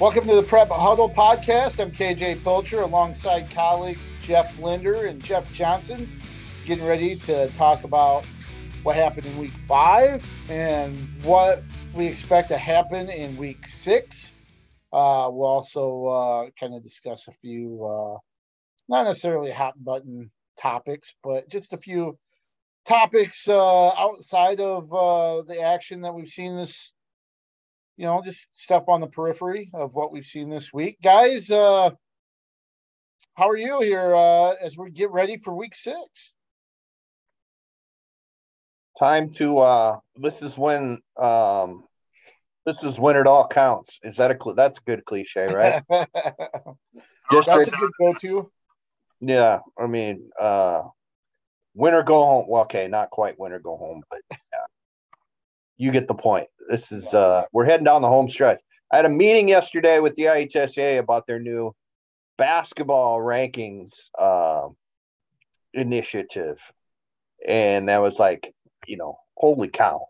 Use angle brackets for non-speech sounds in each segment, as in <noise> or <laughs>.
Welcome to the Prep Huddle podcast. I'm KJ Pilcher alongside colleagues Jeff Linder and Jeff Johnson, getting ready to talk about what happened in week five and what we expect to happen in week six. Uh, we'll also uh, kind of discuss a few, uh, not necessarily hot button topics, but just a few topics uh, outside of uh, the action that we've seen this you know, just stuff on the periphery of what we've seen this week. Guys, uh how are you here uh as we get ready for week six? Time to uh this is when um this is when it all counts. Is that a cl- that's a good cliche, right? <laughs> Just that's a good go-to. Yeah, I mean, uh winter go home. Well, okay, not quite winter go home, but. You get the point. This is uh we're heading down the home stretch. I had a meeting yesterday with the IHSA about their new basketball rankings uh, initiative. And that was like, you know, holy cow.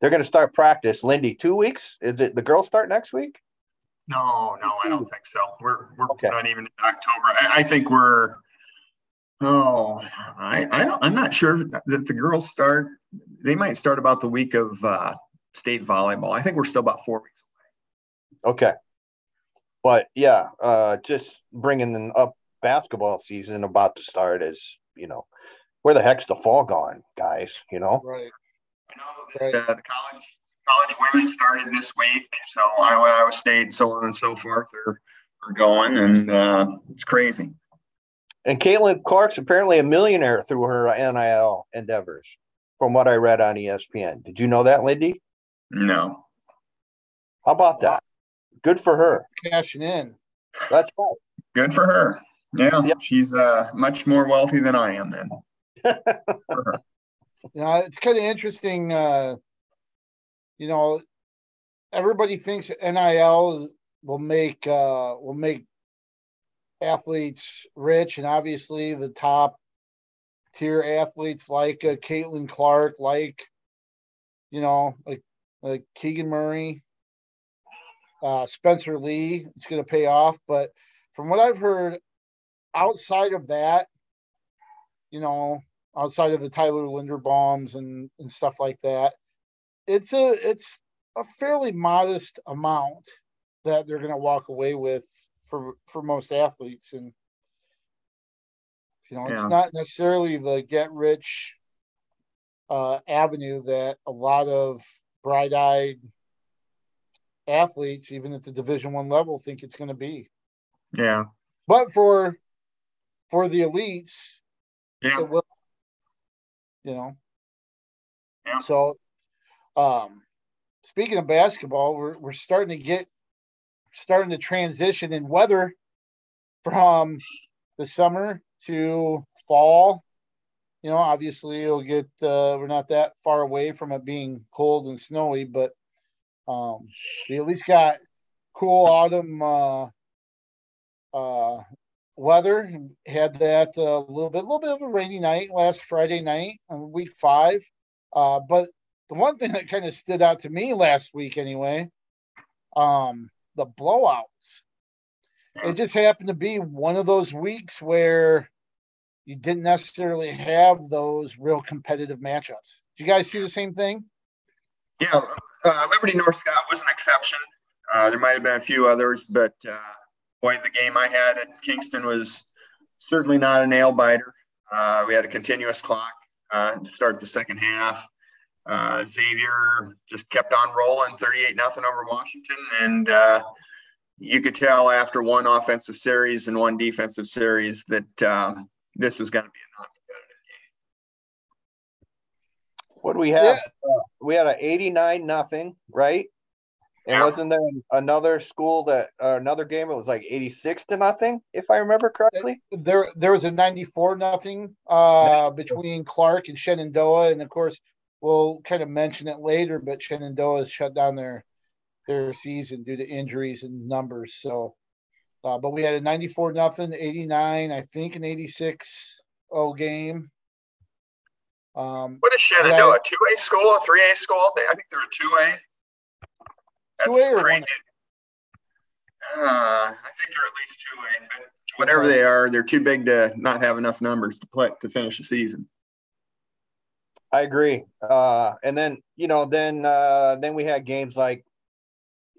They're going to start practice. Lindy, two weeks? Is it the girls start next week? No, no, I don't think so. We're we're okay. not even in October. I, I, think we're. Oh, I I don't. I'm not sure that the girls start. They might start about the week of uh, state volleyball. I think we're still about four weeks away. Okay. But yeah, uh, just bringing up basketball season about to start is, you know, where the heck's the fall gone, guys? You know? Right. I know that uh, the college college women started this week, so Iowa, Iowa State, so on and so forth are, are going, and uh, it's crazy. And Caitlin Clark's apparently a millionaire through her NIL endeavors, from what I read on ESPN. Did you know that, Lindy? No. How about that? Good for her. Cashing in. That's right. Good for her. Yeah, yep. she's uh, much more wealthy than I am. Then. <laughs> you know, it's kind of interesting. Uh, you know, everybody thinks NIL will make uh, will make athletes rich, and obviously the top tier athletes like uh, Caitlin Clark, like you know, like like Keegan Murray, uh, Spencer Lee. It's going to pay off. But from what I've heard, outside of that, you know, outside of the Tyler Linderbaums and and stuff like that, it's a it's a fairly modest amount that they're going to walk away with for for most athletes and you know yeah. it's not necessarily the get rich uh, avenue that a lot of bright-eyed athletes, even at the Division One level, think it's going to be. Yeah, but for for the elites, yeah, it will. You know. Yeah. So, um, speaking of basketball, we're we're starting to get starting to transition in weather from the summer to fall you know, obviously it'll get uh, we're not that far away from it being cold and snowy, but um, we at least got cool autumn uh, uh, weather. Had that a uh, little bit, a little bit of a rainy night last Friday night on week five. Uh, but the one thing that kind of stood out to me last week, anyway, um, the blowouts. It just happened to be one of those weeks where you didn't necessarily have those real competitive matchups. Do you guys see the same thing? Yeah, uh, Liberty North-Scott was an exception. Uh, there might have been a few others, but uh, boy, the game I had at Kingston was certainly not a nail biter. Uh, we had a continuous clock uh, to start the second half. Uh, Xavier just kept on rolling, 38 nothing over Washington, and you could tell after one offensive series and one defensive series that um, this was going to be a non-competitive game. What do we have? Yeah. Uh, we had an 89 nothing, right? And yeah. wasn't there another school that uh, another game? It was like 86 to nothing, if I remember correctly. There, there was a 94 nothing uh, between Clark and Shenandoah, and of course, we'll kind of mention it later. But Shenandoah has shut down their their season due to injuries and numbers. So uh, but we had a 94 nothing, 89, I think an 86 0 game. Um, what is Shenandoah? Two A school, a three A school? I think they're a two A. That's 2A crazy. Uh, I think they're at least two eight, but whatever they are, they're too big to not have enough numbers to play to finish the season. I agree. Uh, and then you know, then uh, then we had games like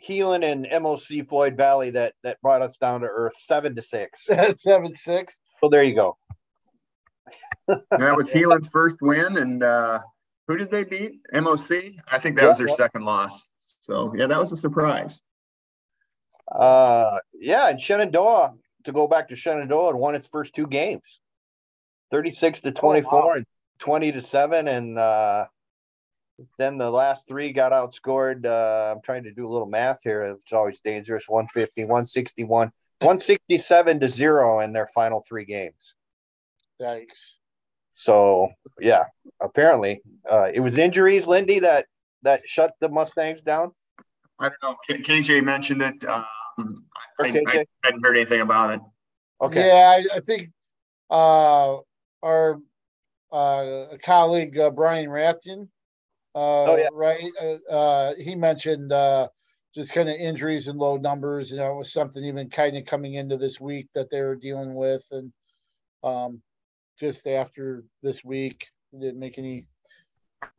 Heelan and MOC Floyd Valley that that brought us down to earth, seven to six. <laughs> seven six. So there you go. <laughs> that was Heelan's first win, and uh, who did they beat? MOC. I think that yeah, was their yeah. second loss. So yeah, that was a surprise. Uh, yeah, and Shenandoah to go back to Shenandoah and won its first two games, thirty six to twenty four oh, wow. And twenty to seven, and uh, then the last three got outscored. Uh, I'm trying to do a little math here. It's always dangerous. 150, 161, <laughs> 167 to zero in their final three games. Thanks. So yeah, apparently uh, it was injuries, Lindy, that that shut the Mustangs down. I don't know. KJ mentioned it. Um, I, I, I, hadn't heard anything about it. Okay. Yeah, I, I think uh, our uh, a colleague uh, Brian Rathjen uh, oh, yeah. right? Uh, uh, he mentioned uh, just kind of injuries and low numbers. You know, it was something even kind of coming into this week that they were dealing with, and um, just after this week, it didn't make any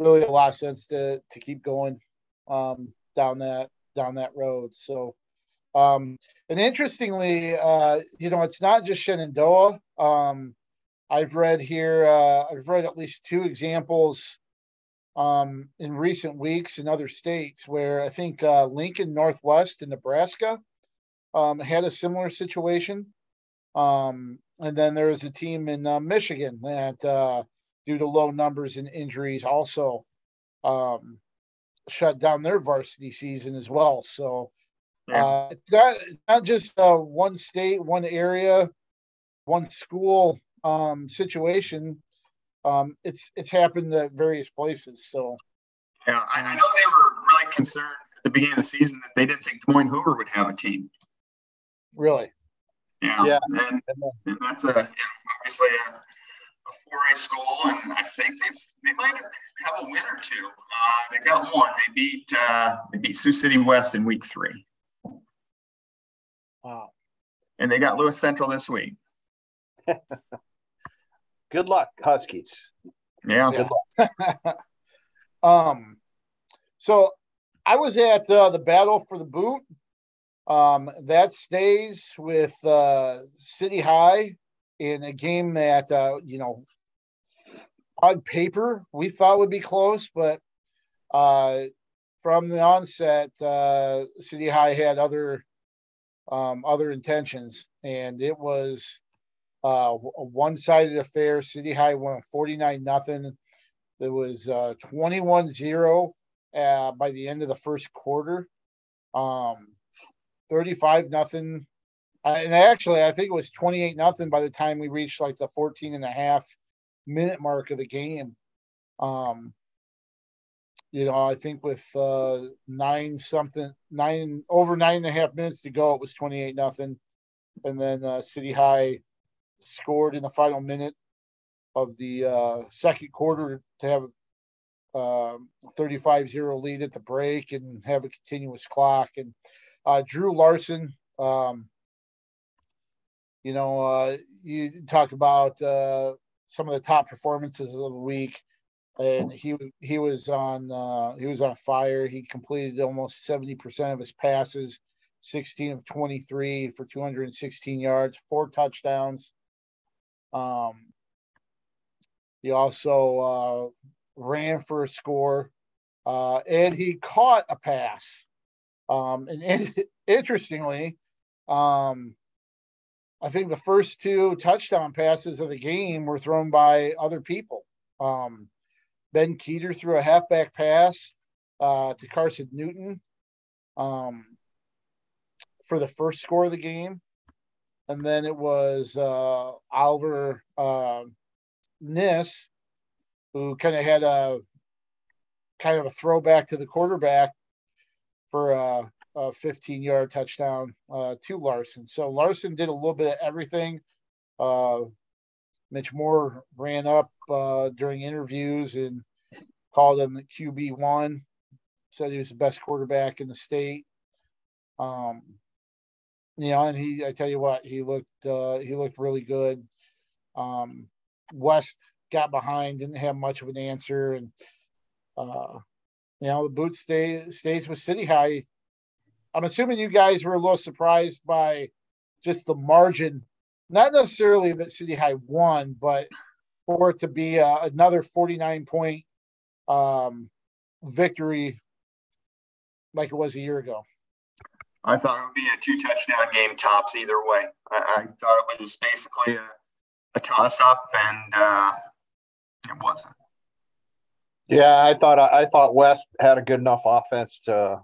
really a lot of sense to to keep going um, down that down that road. So, um, and interestingly, uh, you know, it's not just Shenandoah. Um, I've read here, uh, I've read at least two examples um, in recent weeks in other states where I think uh, Lincoln Northwest in Nebraska um, had a similar situation. Um, and then there was a team in uh, Michigan that, uh, due to low numbers and injuries, also um, shut down their varsity season as well. So yeah. Uh, it's not it's not just uh, one state, one area, one school um, situation um, it's it's happened at various places. So yeah, I, I, know they were really concerned at the beginning of the season that they didn't think Des Moines Hoover would have a team. Really? Yeah. Yeah. And, and that's a obviously a, a 4A school, and I think they they might have a win or two. Uh, they got one. They beat uh, they beat Sioux City West in week three. Wow. And they got Lewis Central this week. <laughs> Good luck, Huskies. Yeah. Good luck. <laughs> um, so I was at uh, the Battle for the Boot. Um, that stays with uh, City High in a game that uh, you know on paper we thought would be close, but uh, from the onset, uh, City High had other um, other intentions, and it was uh, a one-sided affair. City High won 49 nothing. There was uh, 21-0 uh, by the end of the first quarter. Um, 35 nothing. Uh, and actually, I think it was 28 nothing by the time we reached like the 14 and a half minute mark of the game. Um, you know, I think with uh, nine something, nine over nine and a half minutes to go, it was 28 nothing. And then uh, City High scored in the final minute of the uh, second quarter to have a um, 35-0 lead at the break and have a continuous clock. And uh, Drew Larson, um, you know, uh, you talk about uh, some of the top performances of the week, and he he was on uh, he was on fire. He completed almost 70% of his passes, 16 of 23 for 216 yards, four touchdowns. Um, he also uh, ran for a score, uh, and he caught a pass. Um, and, <laughs> interestingly, um, I think the first two touchdown passes of the game were thrown by other people. Um, ben Keeter threw a halfback pass uh, to Carson Newton um, for the first score of the game and then it was uh, Oliver uh, Niss, who kind of had a kind of a throwback to the quarterback for a, a 15 yard touchdown uh, to Larson. So Larson did a little bit of everything. Uh, Mitch Moore ran up uh, during interviews and called him the QB one. Said he was the best quarterback in the state. Um, you know, and he, I tell you what, he looked, uh, he looked really good. Um, West got behind, didn't have much of an answer, and uh, you know, the boot stay stays with City High. I'm assuming you guys were a little surprised by just the margin, not necessarily that City High won, but for it to be uh, another 49 point um, victory like it was a year ago. I thought it would be a two touchdown game tops either way. I, I thought it was basically a, a toss up, and uh, it wasn't. Yeah, I thought I thought West had a good enough offense to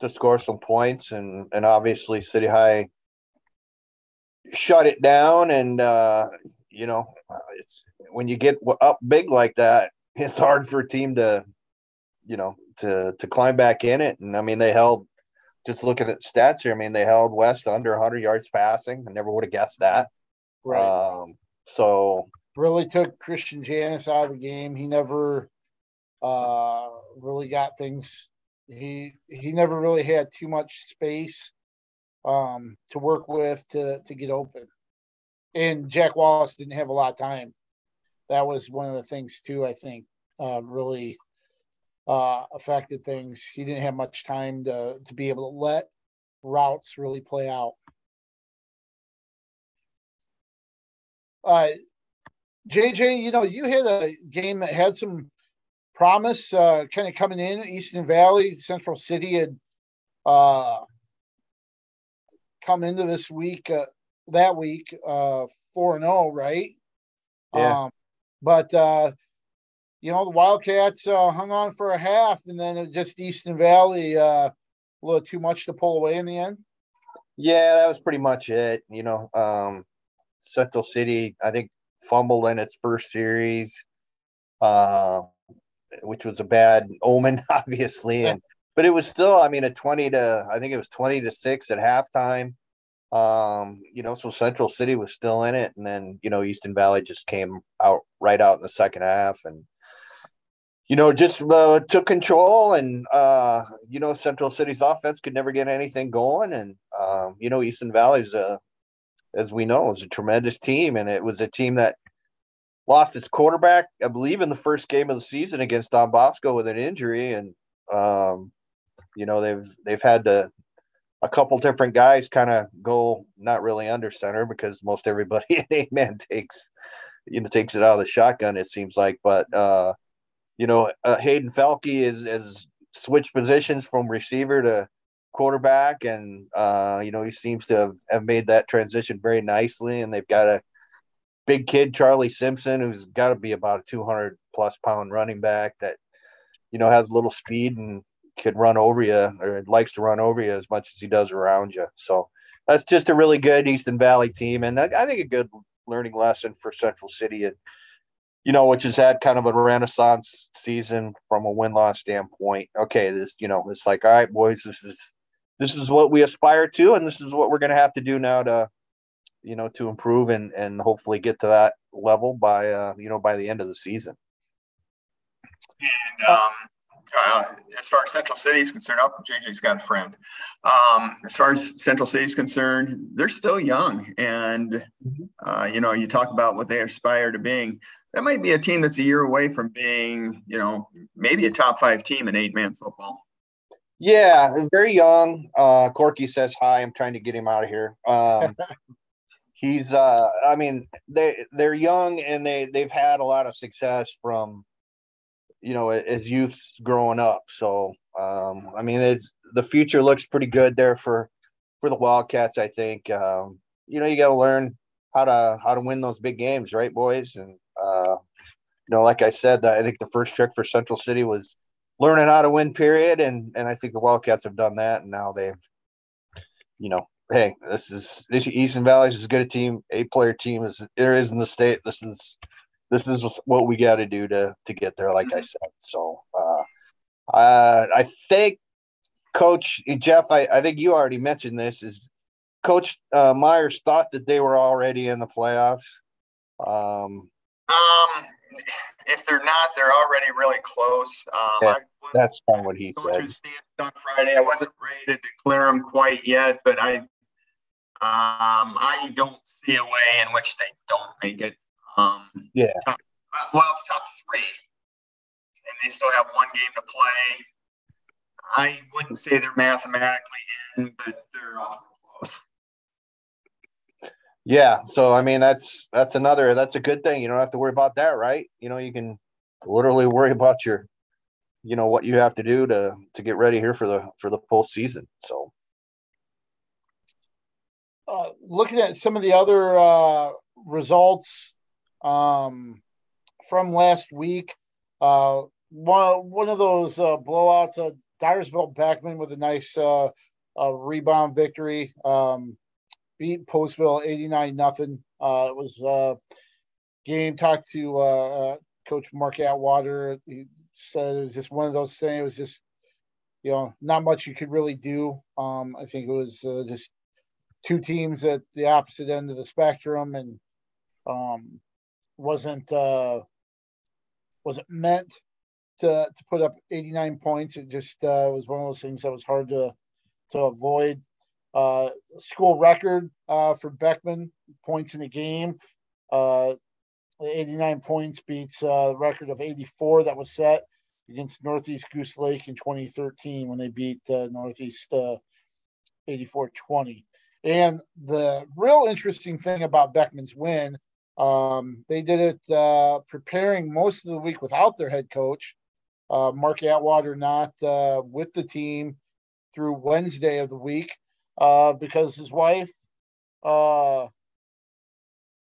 to score some points, and and obviously City High shut it down. And uh, you know, it's when you get up big like that, it's hard for a team to, you know, to to climb back in it. And I mean, they held. Just looking at stats here, I mean, they held West under 100 yards passing. I never would have guessed that. Right. Um, so really took Christian Janis out of the game. He never uh, really got things. He he never really had too much space um, to work with to to get open, and Jack Wallace didn't have a lot of time. That was one of the things too. I think uh, really uh, affected things. He didn't have much time to to be able to let routes really play out. Uh, JJ, you know, you had a game that had some promise uh, kind of coming in. Easton Valley, Central City had uh, come into this week, uh, that week, uh, 4 and 0, right? Yeah. Um, but, uh, you know, the Wildcats uh, hung on for a half, and then just Easton Valley uh, a little too much to pull away in the end. Yeah, that was pretty much it. You know, um, Central City, I think, fumbled in its first series. Uh, which was a bad omen, <laughs> obviously. And but it was still, I mean, a twenty to I think it was twenty to six at halftime. Um, you know, so Central City was still in it, and then you know Easton Valley just came out right out in the second half, and you know just uh, took control, and uh, you know Central City's offense could never get anything going, and um, you know Easton Valley's a, as we know, is a tremendous team, and it was a team that lost its quarterback, I believe, in the first game of the season against Don Bosco with an injury, and um, you know they've they've had to a couple different guys kind of go not really under center because most everybody <laughs> in eight man takes you know takes it out of the shotgun it seems like, but uh, you know uh, Hayden Felke is is switched positions from receiver to quarterback and uh, you know he seems to have, have made that transition very nicely and they've got a big kid Charlie Simpson, who's got to be about a 200 plus pound running back that you know has little speed and can run over you or likes to run over you as much as he does around you. So that's just a really good Easton Valley team, and I think a good learning lesson for Central City and you know, which has had kind of a renaissance season from a win loss standpoint. Okay, this you know, it's like all right, boys, this is this is what we aspire to, and this is what we're going to have to do now to you know, to improve and and hopefully get to that level by uh, you know by the end of the season. And um, uh, as far as Central City is concerned, oh, JJ's got a friend. Um, as far as Central City is concerned, they're still young, and mm-hmm. uh, you know, you talk about what they aspire to being. That might be a team that's a year away from being, you know, maybe a top five team in eight man football. Yeah, very young. Uh, Corky says hi. I'm trying to get him out of here. Um, <laughs> he's uh i mean they they're young and they they've had a lot of success from you know as youths growing up so um i mean it's the future looks pretty good there for for the wildcats i think um you know you got to learn how to how to win those big games right boys and uh you know like i said i think the first trick for central city was learning how to win period and and i think the wildcats have done that and now they've you know hey, this is this Easton Valley is as good a team, eight player team as there is in the state. This is this is what we got to do to to get there. Like I mm-hmm. said, so uh, uh, I think Coach Jeff, I, I think you already mentioned this. Is Coach uh, Myers thought that they were already in the playoffs? Um, um, if they're not, they're already really close. Um, yeah, that's of what he said. On Friday, I wasn't ready to declare them quite yet, but I Um, I don't see a way in which they don't make it. Um, yeah. Top, well, it's top three, and they still have one game to play. I wouldn't say they're mathematically in, but they're awfully close. Yeah, so I mean that's that's another that's a good thing. You don't have to worry about that, right? You know, you can literally worry about your, you know, what you have to do to to get ready here for the for the postseason. So, uh, looking at some of the other uh, results um, from last week, uh, one one of those uh, blowouts, uh, Dyersville Beckman with a nice uh, uh, rebound victory. Um, beat Postville 89 nothing. Uh, it was uh, game talked to uh, uh, Coach Mark Atwater. He said it was just one of those things. It was just you know not much you could really do. Um, I think it was uh, just two teams at the opposite end of the spectrum, and um, wasn't uh, wasn't meant to to put up 89 points. It just uh, was one of those things that was hard to to avoid. Uh, school record uh, for Beckman points in a game. Uh, 89 points beats uh, the record of 84 that was set against Northeast Goose Lake in 2013 when they beat uh, Northeast 84 20. And the real interesting thing about Beckman's win, um, they did it uh, preparing most of the week without their head coach, Mark Atwater, not with the team through Wednesday of the week uh, because his wife, uh,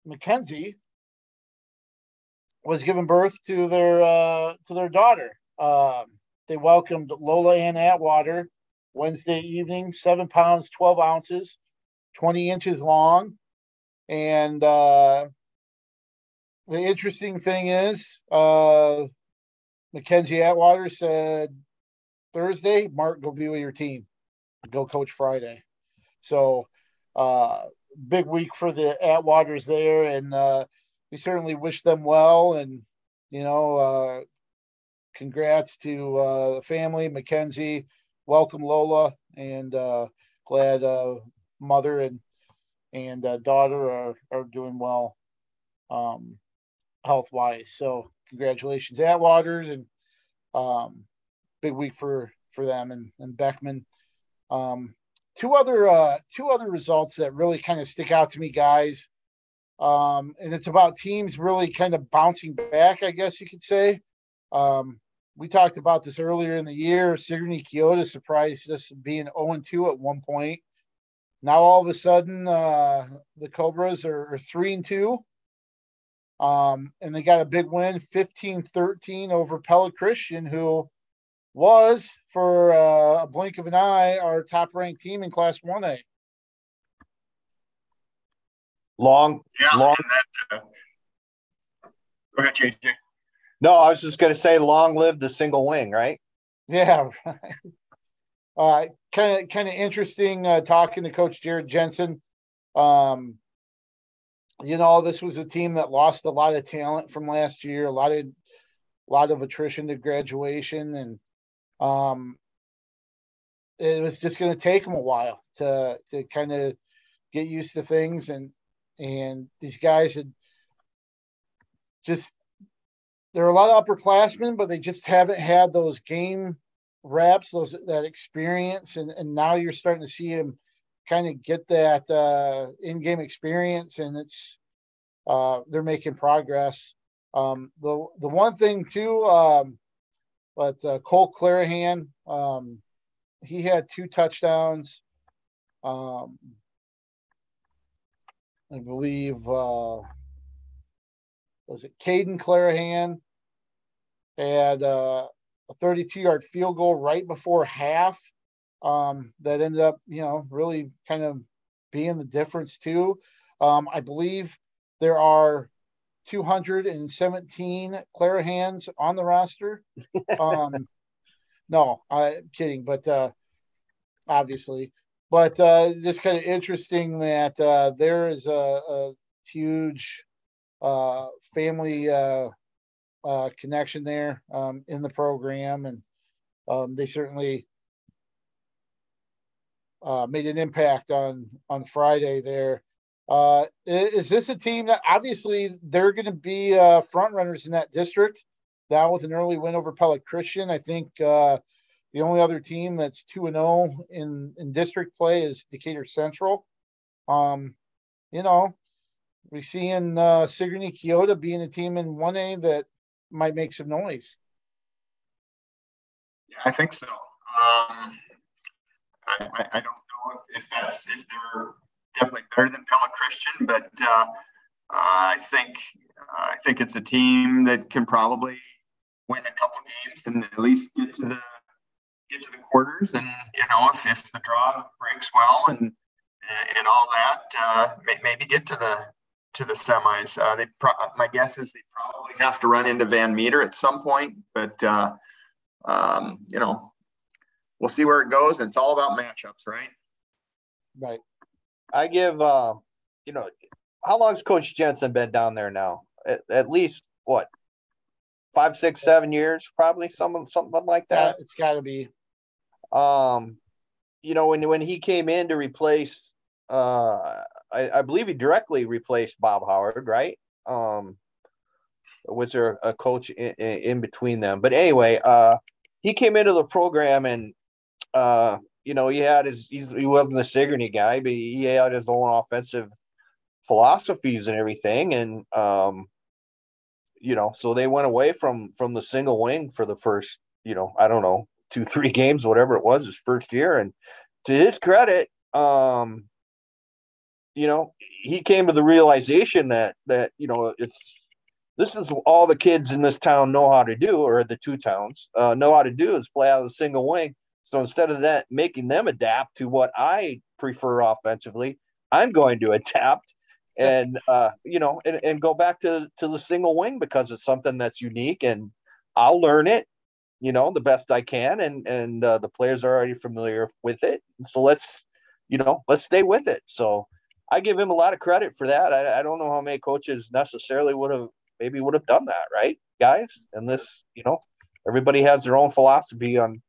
Mackenzie, was giving birth to their uh, to their daughter. Um, they welcomed Lola Ann Atwater Wednesday evening, seven pounds twelve ounces, twenty inches long, and uh, the interesting thing is, uh, Mackenzie Atwater said Thursday, Mark, go be with your team, go coach Friday. So, uh, big week for the Atwaters there, and uh, we certainly wish them well. And you know, uh, congrats to uh, the family, Mackenzie. Welcome Lola, and uh, glad uh, mother and and uh, daughter are are doing well, um, health wise. So congratulations, Atwaters, and um, big week for for them and and Beckman. Um, two other uh, two other results that really kind of stick out to me, guys. Um, and it's about teams really kind of bouncing back, I guess you could say. Um, we talked about this earlier in the year. Sigourney Keota surprised us being 0 2 at one point. Now all of a sudden, uh, the Cobras are, are 3 and 2. Um, and they got a big win 15 13 over Pella Christian, who was for uh, a blink of an eye our top ranked team in Class One A. Long, Yeah, long. and that, uh, go ahead, JJ. No, I was just going to say, long live the single wing, right? Yeah, <laughs> right. Uh, kind of kind of interesting uh, talking to Coach Jared Jensen. Um, you know, this was a team that lost a lot of talent from last year, a lot of a lot of attrition to graduation, and um, it was just going to take them a while to to kind of get used to things, and and these guys had just there are a lot of upperclassmen, but they just haven't had those game reps, those that experience, and and now you're starting to see them kind of get that uh, in-game experience, and it's uh, they're making progress. Um, the the one thing too, um, but uh, Cole Clarahan, um, he had two touchdowns. Um, I believe uh, was it Caden Clarahan had uh, a 32 yard field goal right before half um, that ended up, you know, really kind of being the difference too. Um, I believe there are 217 Clarahans on the roster. <laughs> Um, no, I'm kidding, but uh, obviously, but uh, just kind of interesting that uh, there is a, a huge uh, family uh, uh, connection there um, in the program, and um, they certainly uh, made an impact on on Friday there. Uh, is this a team that obviously they're going to be uh, front runners in that district now with an early win over Pella Christian? I think uh, the only other team that's two and zero oh in in district play is Decatur Central. Um, you know, we seeing uh, Sigourney Keota being a team in one A that might make some noise. Yeah, I think so. Um, I, I, I, don't know if, if that's if they're definitely better than Pella Christian, but uh, I think I think it's a team that can probably win a couple games and at least get to the get to the quarters. And you know, if, if the draw breaks well and and all that, uh, maybe get to the to the semis. Uh, they pro- my guess is they probably have to run into Van Meter at some point, but uh, um, you know, we'll see where it goes. It's all about matchups, right? Right. I give, uh, you know, how long's Coach Jensen been down there now? At, at least what, five, six, seven years, probably something, something like that. Yeah, it's got to be. Um, you know, when when he came in to replace, uh, I, I believe he directly replaced Bob Howard, right? Um, was there a coach in, in between them? But anyway, uh, he came into the program and uh, you know, he had his he wasn't a Sigourney guy, but he had his own offensive philosophies and everything. And um, you know, so they went away from from the single wing for the first, you know, I don't know, two, three <laughs> games, whatever it was, his first year. And to his credit, um, you know, he came to the realization that that, you know, it's this is all the kids in this town know how to do, or the two towns uh, know how to do is play out of the single wing so instead of that making them adapt to what I prefer offensively, I'm going to <laughs> adapt and uh, you know and, and go back to to the single wing because it's something that's unique and I'll learn it, you know, the best I can and and uh, the players are already familiar with it. So let's you know let's stay with it. So I give him a lot of credit for that. I, I don't know how many coaches necessarily would have maybe would have done that, right, guys? And this, you know, everybody has their own philosophy on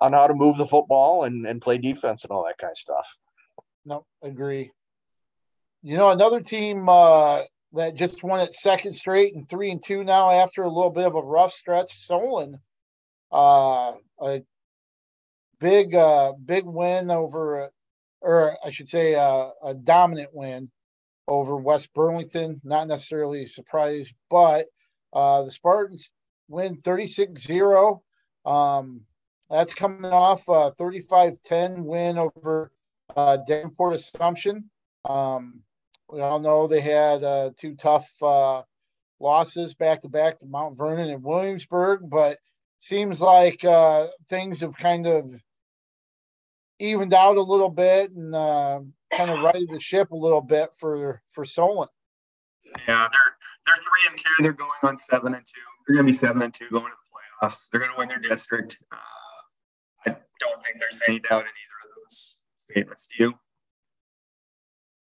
on how to move the football and, and play defense and all that kind of stuff. No, agree. You know, another team uh, that just won its second straight and three and two now after a little bit of a rough stretch, Solon. Uh, a big, uh, big win over, or I should say, uh, a dominant win over West Burlington. Not necessarily a surprise, but uh, the Spartans win 36 0. Um, that's coming off a 35-10 win over uh, Davenport Assumption. Um, we all know they had uh, two tough uh, losses back to back to Mount Vernon and Williamsburg, but seems like uh, things have kind of evened out a little bit and uh, kind of righted the ship a little bit for for Solon. Yeah, they're they're three and two. They're going on seven and two. They're going to be seven and two going to the playoffs. They're going to win their district. I don't think there's any doubt in either of those statements. Do you?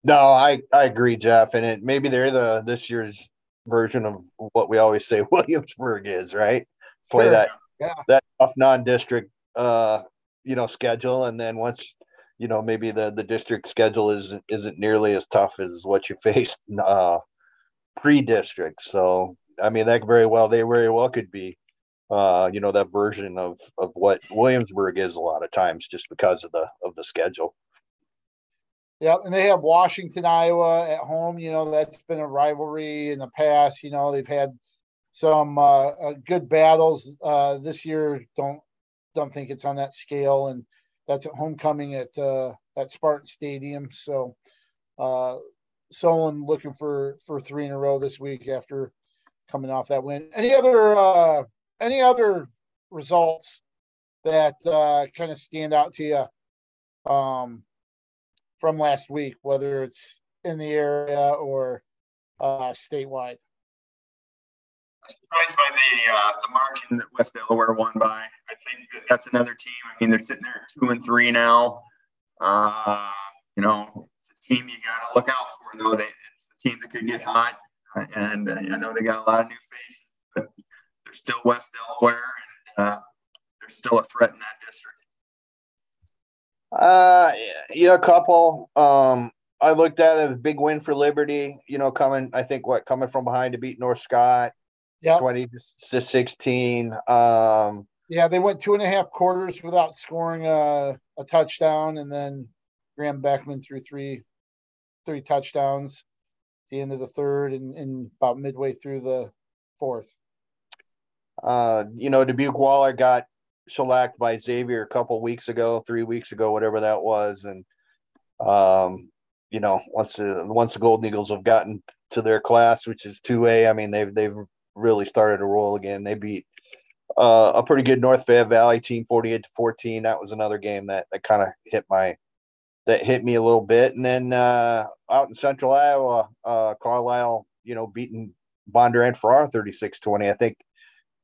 No, I, I agree, Jeff. And it maybe they're the this year's version of what we always say <laughs> Williamsburg is, right? Play sure. that yeah. that tough non-district uh you know schedule and then once you know maybe the the district schedule is isn't nearly as tough as what you <laughs> faced uh pre-district. So I mean that very well they very well could be uh, you know, that version of of what Williamsburg is a lot of times just because of the of the schedule. Yeah, and they have Washington, Iowa at home. You know, that's been a rivalry in the past. You know, they've had some uh, uh, good battles uh, this year. Don't don't think it's on that scale, and that's at homecoming at uh, at Spartan Stadium. So, uh, Solon looking for for three in a row this week after coming off that win. Any other uh, any other results that uh, kind of stand out to you um, from last week, whether it's in the area or uh, statewide? I'm surprised by the uh, the margin that West Delaware won by. I think that that's another team. I mean, they're sitting there two and three now. Uh, you know, it's a team you got to look out for. Though they, it's a team that could get hot, and uh, I know they got a lot of new faces, they're still West Delaware, and uh, they're still a threat in that district. Uh, you know, a couple. Um, I looked at it a big win for Liberty. You know, coming, I think what coming from behind to beat North Scott, yeah, twenty to sixteen. Um, yeah, they went two and a half quarters without scoring a, a touchdown, and then Graham Beckman threw three three touchdowns at the end of the third and, and about midway through the fourth. Uh, you know, Dubuque Wahlert got shellacked by Xavier a couple weeks ago, three weeks ago, whatever that was, and um, you know, once the once the Golden Eagles have gotten to their class, which is two A, I mean, they've they've really started to roll again. They beat uh, a pretty good North Fayette Valley team, forty eight to fourteen. That was another game that that kind of hit my that hit me a little bit. And then uh, out in Central Iowa, uh, Carlisle, you know, beating Bondurant Farrar 36-20. I think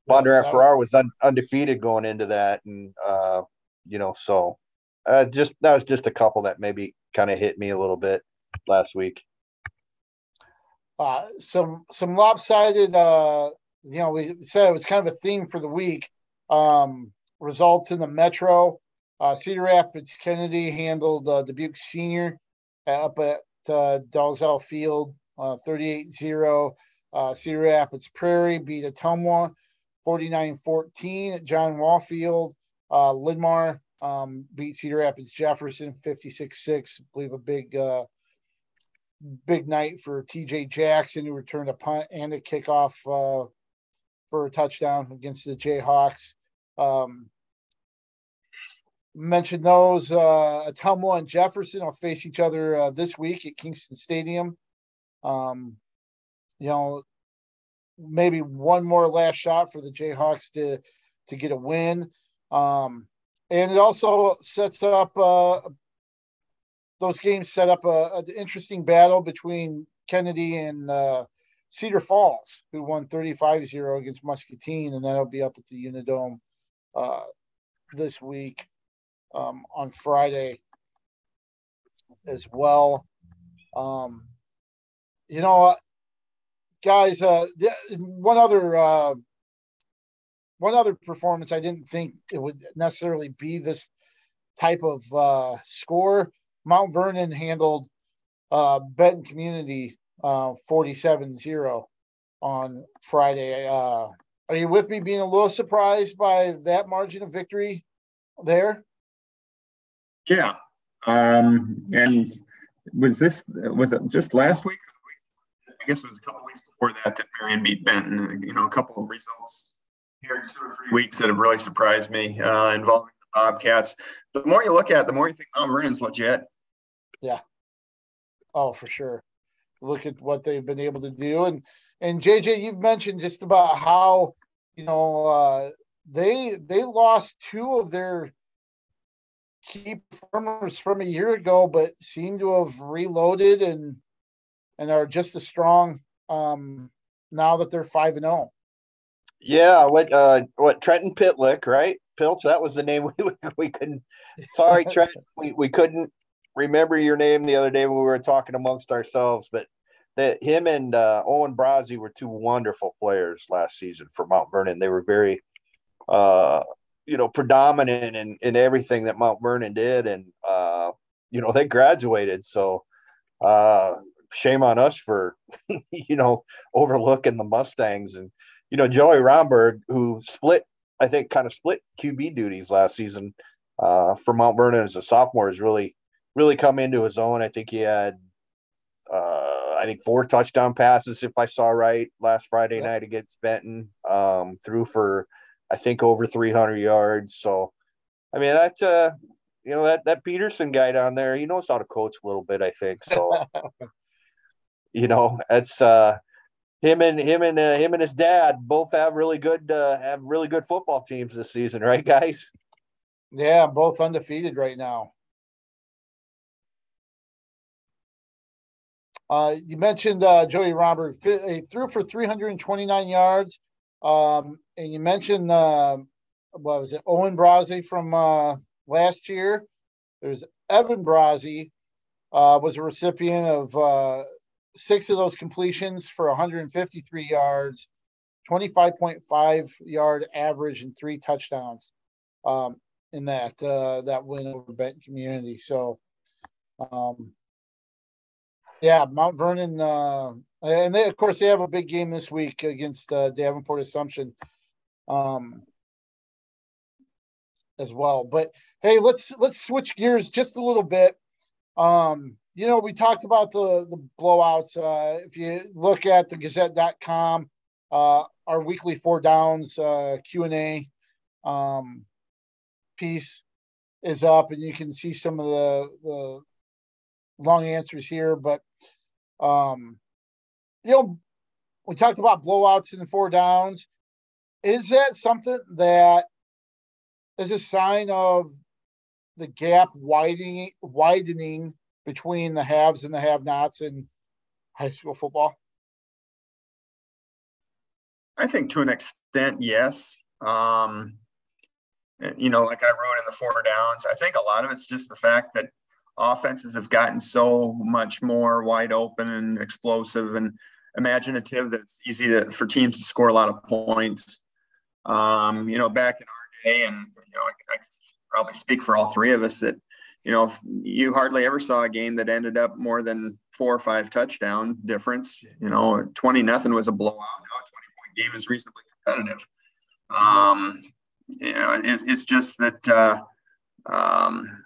Bondurant Farrar was un- undefeated going into that, and uh, you know, so uh, just that was just a couple that maybe kind of hit me a little bit last week. Uh, some some lopsided. Uh, you know, we said it was kind of a theme for the week. Um, results in the Metro. Uh, Cedar Rapids Kennedy handled uh, Dubuque Senior up at uh, Dalzell Field, uh, 38-0. Uh, Cedar Rapids Prairie beat Ottumwa 49-14 at John Wall Field. Uh, Linn-Mar um, beat Cedar Rapids Jefferson 56-6. I believe a big uh, big night for TJ Jackson, who returned a punt and a kickoff uh, for a touchdown against the Jayhawks. Um, mentioned those. Uh, Ottumwa and Jefferson will face each other uh, this week at Kingston Stadium. Um, you know, maybe one more last shot for the Jayhawks to to get a win. Um, and it also sets up uh, those games set up an interesting battle between Kennedy and uh, Cedar Falls, who won 35-0 against Muscatine, and that'll be up at the Unidome uh, this week um, on Friday as well. Um, you know, guys, uh, one other uh, one other performance I didn't think it would necessarily be this type of uh, score. Mount Vernon handled uh, Benton Community uh, 47-0 on Friday. Uh, are you with me being a little surprised by that margin of victory there? Yeah. Um, and was this was it just last week? I guess it was a couple before that that Marion beat Benton. You know, a couple of results here in two or three weeks that have really surprised me uh, involving the Bobcats. The more you look at, it, the more you think Mount Vernon's legit. Yeah. Oh, for sure. Look at what they've been able to do, and and JJ, you've mentioned just about how you know uh, they they lost two of their key performers from a year ago, but seem to have reloaded and and are just as strong um, now that they're five and zero. Oh. Yeah, what uh, what Trenton Pitlick, right? Pilch, that was the name <laughs> we we couldn't. Sorry, <laughs> Trent, we, we couldn't remember your name the other day when we were talking amongst ourselves, but that him and uh, Owen Brazzi were two wonderful players last season for Mount Vernon. They were very uh, you know, predominant in, in everything that Mount Vernon did. And, uh, you know, they graduated. So, uh, shame on us for, <laughs> you know, overlooking the Mustangs and, you know, Joey Romberg, who split, I think, kind of split QB duties last season uh, for Mount Vernon as a sophomore, has really, really come into his own. I think he had, uh, I think four touchdown passes, if I saw right, last Friday yeah. night against Benton. Um, threw for I think over 300 yards. So, I mean, that's uh, you know, that that Peterson guy down there, he knows how to coach a little bit. I think so. <laughs> you know, it's uh, him and him and uh, him and his dad both have really good uh, have really good football teams this season, <laughs> right, guys? Yeah, both undefeated right now. Uh, you mentioned uh, Joey Robert he threw for 329 yards, um, and you mentioned uh, what was it, Owen Brazzi from uh, last year. There's Evan Brazzi uh, was a recipient of uh, six of those completions for 153 yards, 25.5 yard average, and three touchdowns. Um, in that uh, that win over Benton Community. So, um, yeah, Mount Vernon, uh, and they of course they have a big game this week against uh, Davenport Assumption, um, as well. But hey, let's let's switch gears just a little bit. Um, you know, we talked about the the blowouts. Uh, if you look at the Gazette.com, uh, our weekly four downs uh, Q and A um, piece is up, and you can see some of the the long answers here. But um, you know, we talked about blowouts and four downs. Is that something that is a sign of the gap widening widening between the haves and the have-nots in high school football? I think to an extent, yes. Um, you know, like I wrote in the four downs, I think a lot of it's just the fact that offenses have gotten so much more wide open and explosive and imaginative that it's easy to, for teams to score a lot of points. Um, you know, back in our day, and you know, I, I probably speak for all three of us that you know you hardly ever saw a game that ended up more than four or five touchdown difference. You know, twenty nothing was a blowout. Now a twenty point game is reasonably competitive. Um, you know, it, it's just that. Uh, um,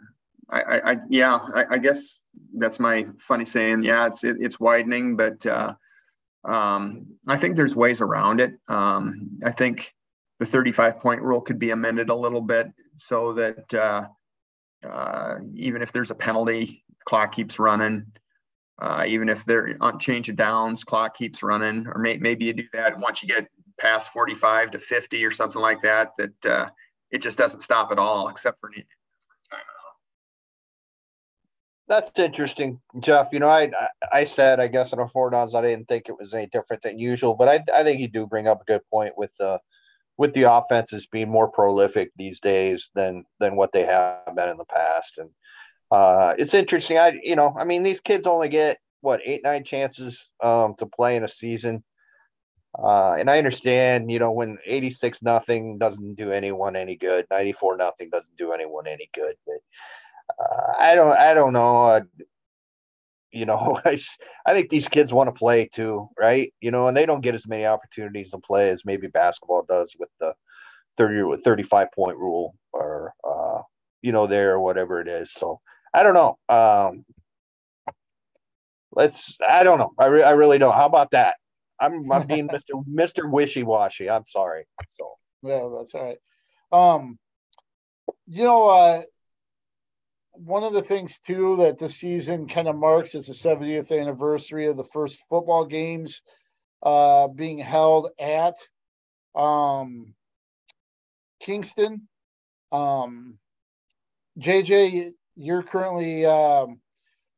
I, I, I yeah, I, I, guess that's my funny saying. Yeah, it's it, it's widening, but uh, um, I think there's ways around it. Um, I think the 35 point rule could be amended a little bit so that uh, uh, even if there's a penalty, clock keeps running. Uh, even if they're on change of downs, clock keeps running, or may, maybe you do that once you get past 45 to 50 or something like that, that uh, it just doesn't stop at all except for That's interesting, Jeff. You know, I I said I guess in a four downs I didn't think it was any different than usual, but I I think you do bring up a good point with the with the offenses being more prolific these days than than what they have been in the past, and uh, it's interesting. I you know I mean these kids only get what eight nine chances um, to play in a season. Uh, and I understand, you know, when 86 nothing doesn't do anyone any good, 94 nothing doesn't do anyone any good. But uh, I don't I don't know. Uh, you know, <laughs> I, I think these kids want to play too, right? You know, and they don't get as many opportunities to play as maybe basketball does with the 30 or 35 point rule or, uh, you know, there or whatever it is. So I don't know. Um, let's, I don't know. I, re- I really don't. How about that? I'm, I'm being <laughs> Mr. Mr. Wishy Washy. I'm sorry. So, yeah, that's all right. Um, you know, uh, one of the things too that the season kind of marks is the 70th anniversary of the first football games uh, being held at um, Kingston. Um, JJ, you're currently um,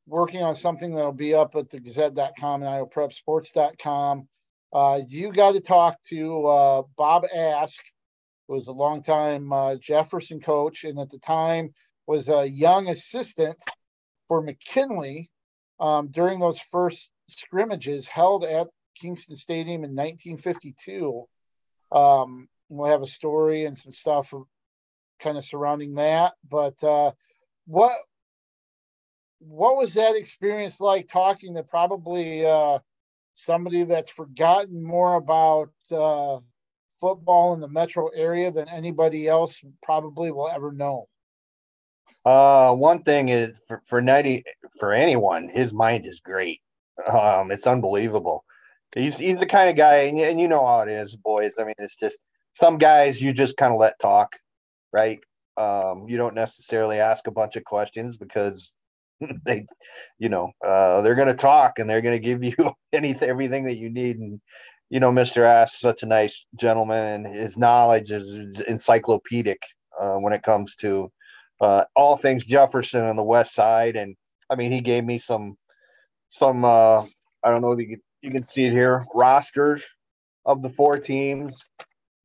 working on something that'll be up at the Gazette.com and IoPrepSports.com. Uh, you got to talk to uh, Bob Ask, who was a longtime uh, Jefferson coach, and at the time was a young assistant for McKinley um, during those first scrimmages held at Kingston Stadium in 1952. Um, we'll have a story and some stuff kind of surrounding that. But uh, what what was that experience like talking to probably uh, somebody that's forgotten more about uh, football in the metro area than anybody else probably will ever know? Uh, one thing is for for Nettie, for anyone, his mind is great. Um, it's unbelievable. He's he's the kind of guy, and, and you know how it is, boys. I mean, it's just some guys you just kind of let talk, right? Um, you don't necessarily ask a bunch of questions because <laughs> they, you know, uh, they're going to talk and they're going to give <laughs> you anything, everything that you need. And you know, Mister Ass, such a nice gentleman, and his knowledge is encyclopedic uh, when it comes to uh, all things Jefferson on the west side. And I mean, he gave me some, some, uh, I don't know if you can, you can see it here, rosters of the four teams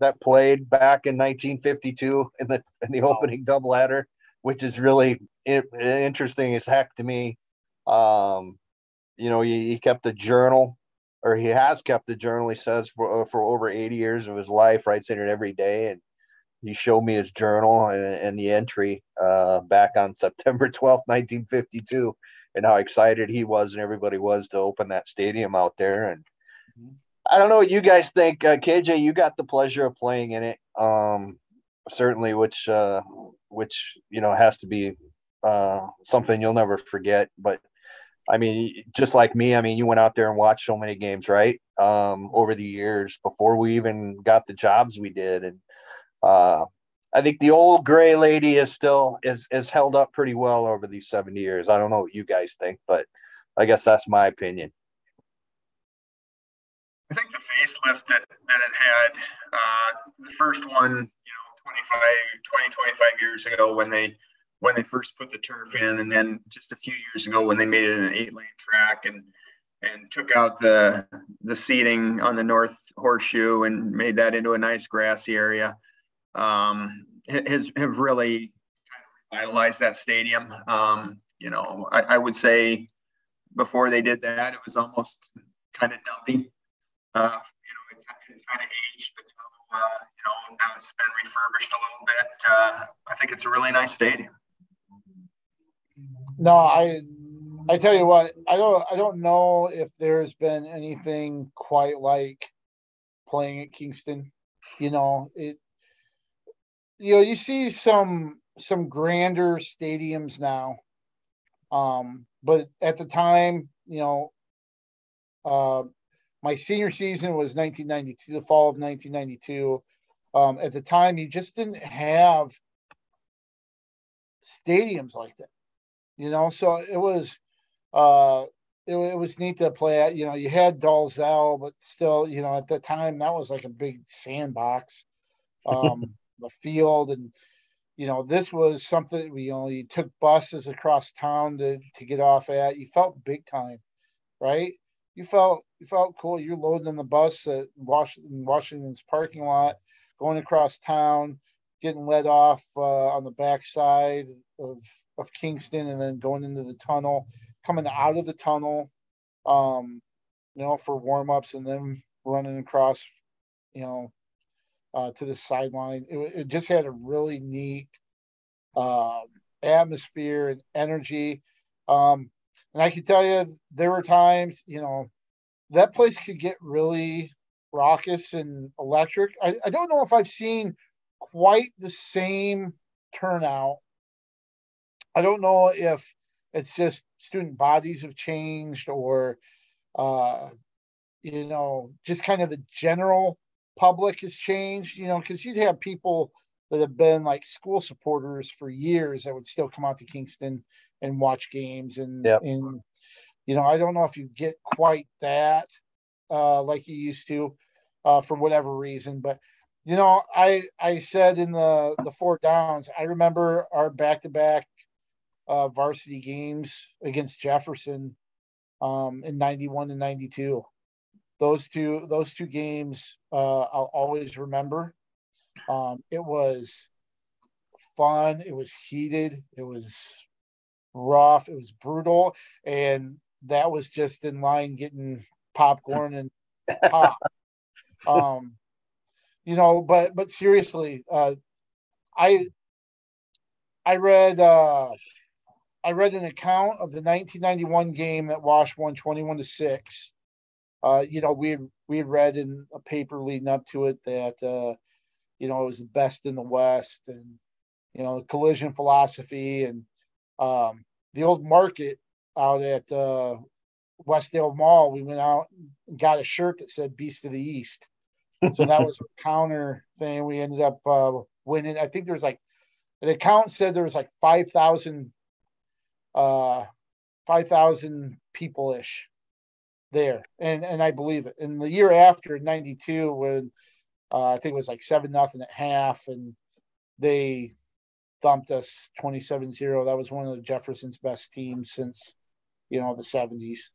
that played back in 1952 in the, in the opening doubleheader, which is really interesting as heck to me. Um, you know, he, he kept a journal or he has kept the journal, he says, for, for over 80 years of his life, writes in it every day. And he showed me his journal and, and the entry uh, back on <laughs> September 12th, 1952, and how excited he was and everybody was to open that stadium out there. And mm-hmm. I don't know what you guys think. Uh, KJ, you got the pleasure of playing in it. Um, certainly, which, uh, which, you know, has to be uh, something you'll never forget. But I mean, just like me, I mean, you went out there and watched so many games, right? Um, over the years before we even got the jobs we did. And uh, I think the old gray lady is still is is held up pretty well over these 70 years. I don't know what you guys think, but I guess that's my opinion. I think the facelift that, that it had, uh, the first one, you know, 25, 20, 25 years ago when they when they first put the turf in, and then just a few years ago when they made it an eight lane track and and took out the the seating on the north horseshoe and made that into a nice grassy area. Um, has have really revitalized that stadium. Um, you know, I, I, would say before they did that, it was almost kind of dumpy. Uh, you know, it, kind of aged, but uh, you know, now it's been refurbished a little bit. Uh, I think it's a really nice stadium. No, I I tell you what, I don't I don't know if there's been anything quite like playing at Kingston. You know, it you know, you see some some grander stadiums now. Um, but at the time, you know, uh, my senior season was 1992, the fall of 1992. Um, at the time, you just didn't have stadiums like that you know. So it was, uh, it, it was neat to play at. You know, you had Dalzell, but still, you know, at the time that was like a big sandbox, um, <laughs> the field, and you know, this was something we only took buses across town to to get off at. You felt big time, right? You felt you felt cool. You're loading in the bus at Washington Washington's parking lot, going across town, getting let off uh, on the backside of of Kingston and then going into the tunnel, coming out of the tunnel, um, you know, for warm ups and then running across, you know, uh, to the sideline. It, it, just had a really neat um, atmosphere and energy. Um, and I can tell you, there were times, you know, that place could get really raucous and electric. I, I don't know if I've seen quite the same turnout I don't know if it's just student bodies have changed or, uh, you know, just kind of the general public has changed, you know, because you'd have people that have been like school supporters for years that would still come out to Kingston and watch games. And, yep. and you know, I don't know if you get quite that uh, like you used to uh, for whatever reason, but you know, I I said in the the four downs, I remember our back to back uh, varsity games against Jefferson um, in 91 and 92. Those two, those two games, uh, I'll always remember. Um, it was fun. It was heated. It was rough. It was brutal, and that was just in line getting popcorn and pop. <laughs> um, you know, but but seriously, uh, I I read uh, I read an account of the 1991 game that Wash won 21 to six. Uh, you know, we had, we had read in a paper leading up to it that uh, you know it was the best in the West, and you know the collision philosophy and um, the old market out at uh, Westdale Mall. We went out and got a shirt that said "Beast of the East," so that was a <laughs> counter thing. We ended up uh, winning. I think there was like an account said there was like five thousand uh, 5,000 people ish there. And, and I believe it. And the year after, 92, when uh, I think it was like 7 nothing at half, and they dumped us 27 0. That was one of Jefferson's best teams since, you know, the 70s.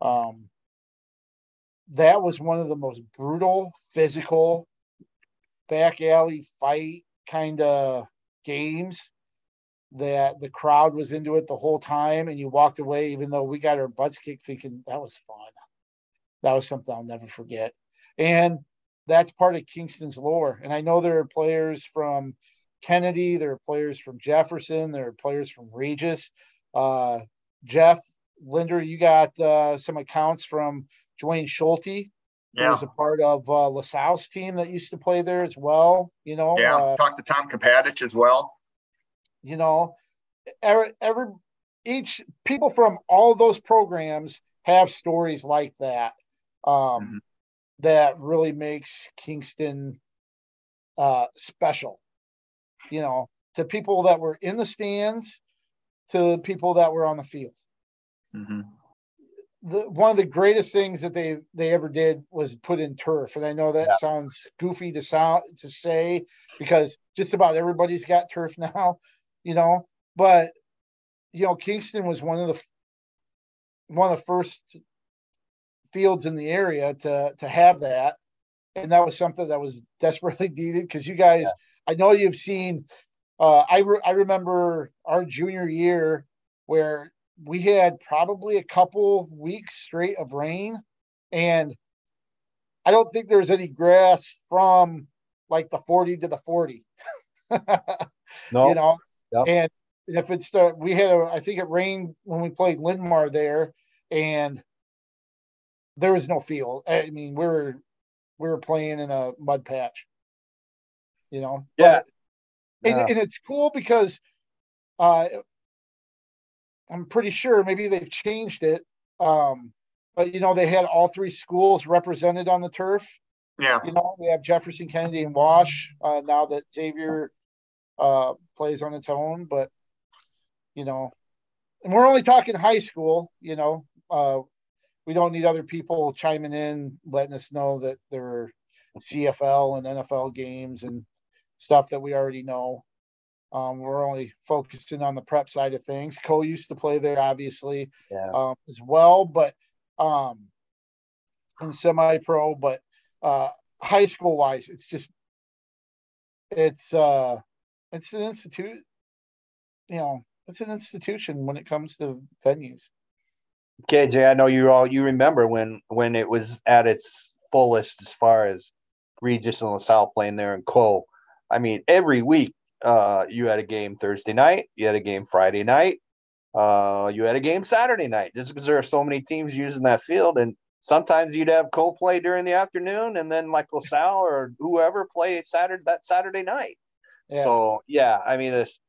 Um, that was one of the most brutal, physical, back alley fight kind of games that the crowd was into it the whole time and you walked away even though we got our butts kicked thinking that was fun that was something i'll never forget and that's part of Kingston's lore. And I know there are players from Kennedy, there are players from Jefferson, there are players from Regis. Uh, Jeff Linder, you got uh, some accounts from Dwayne Schulte, yeah. was a part of uh, LaSalle's team that used to play there as well. You know, yeah. Uh, Talked to Tom Kapadich as well. You know, every, every each people from all those programs have stories like that. Um, mm-hmm. That really makes Kingston uh, special. You know, to people that were in the stands, to people that were on the field. Mm-hmm the one of the greatest things that they they ever did was put in turf and i know that yeah. sounds goofy to sound to say because just about everybody's got turf <laughs> now you know but you know kingston was one of the one of the first fields in the area to to have that and that was something that was desperately <laughs> needed because you guys yeah. i know you've seen uh i re- i remember our junior year where we had probably a couple weeks straight of rain and I don't think there's any grass from like the 40 to the 40. <laughs> no. You know, yep. and if it's the, we had a, I think it rained when we played Linn-Mar there and there was no field. I mean, we were, we were playing in a mud patch, you know? Yeah. But, and, and it's cool because, uh, I'm pretty sure maybe they've changed it. Um, but you know, they had all three schools represented on the turf. Yeah. You know, we have Jefferson, Kennedy, and Wash uh, now that Xavier uh, plays on its own. But you know, and we're only talking high school. You know, uh, we don't need other people chiming in, letting us know that there are CFL and NFL games and stuff that we already know. Um, we're only focusing on the prep side of things. Cole used to play there, obviously, yeah. um, as well, but um, in semi-pro. But uh, high school wise, it's just it's uh, it's an institute. You know, it's an institution when it comes to venues. KJ, I know you all you remember when when it was at its fullest as far as Regis and LaSalle playing there and Cole. I mean, every week uh, you had a game Thursday night, you had a game Friday night, uh, you had a game Saturday night, just because there are so many teams using that field. And sometimes you'd have co play during the afternoon, and then like <laughs> LaSalle or whoever play Saturday that Saturday night. Yeah. So yeah, I mean it's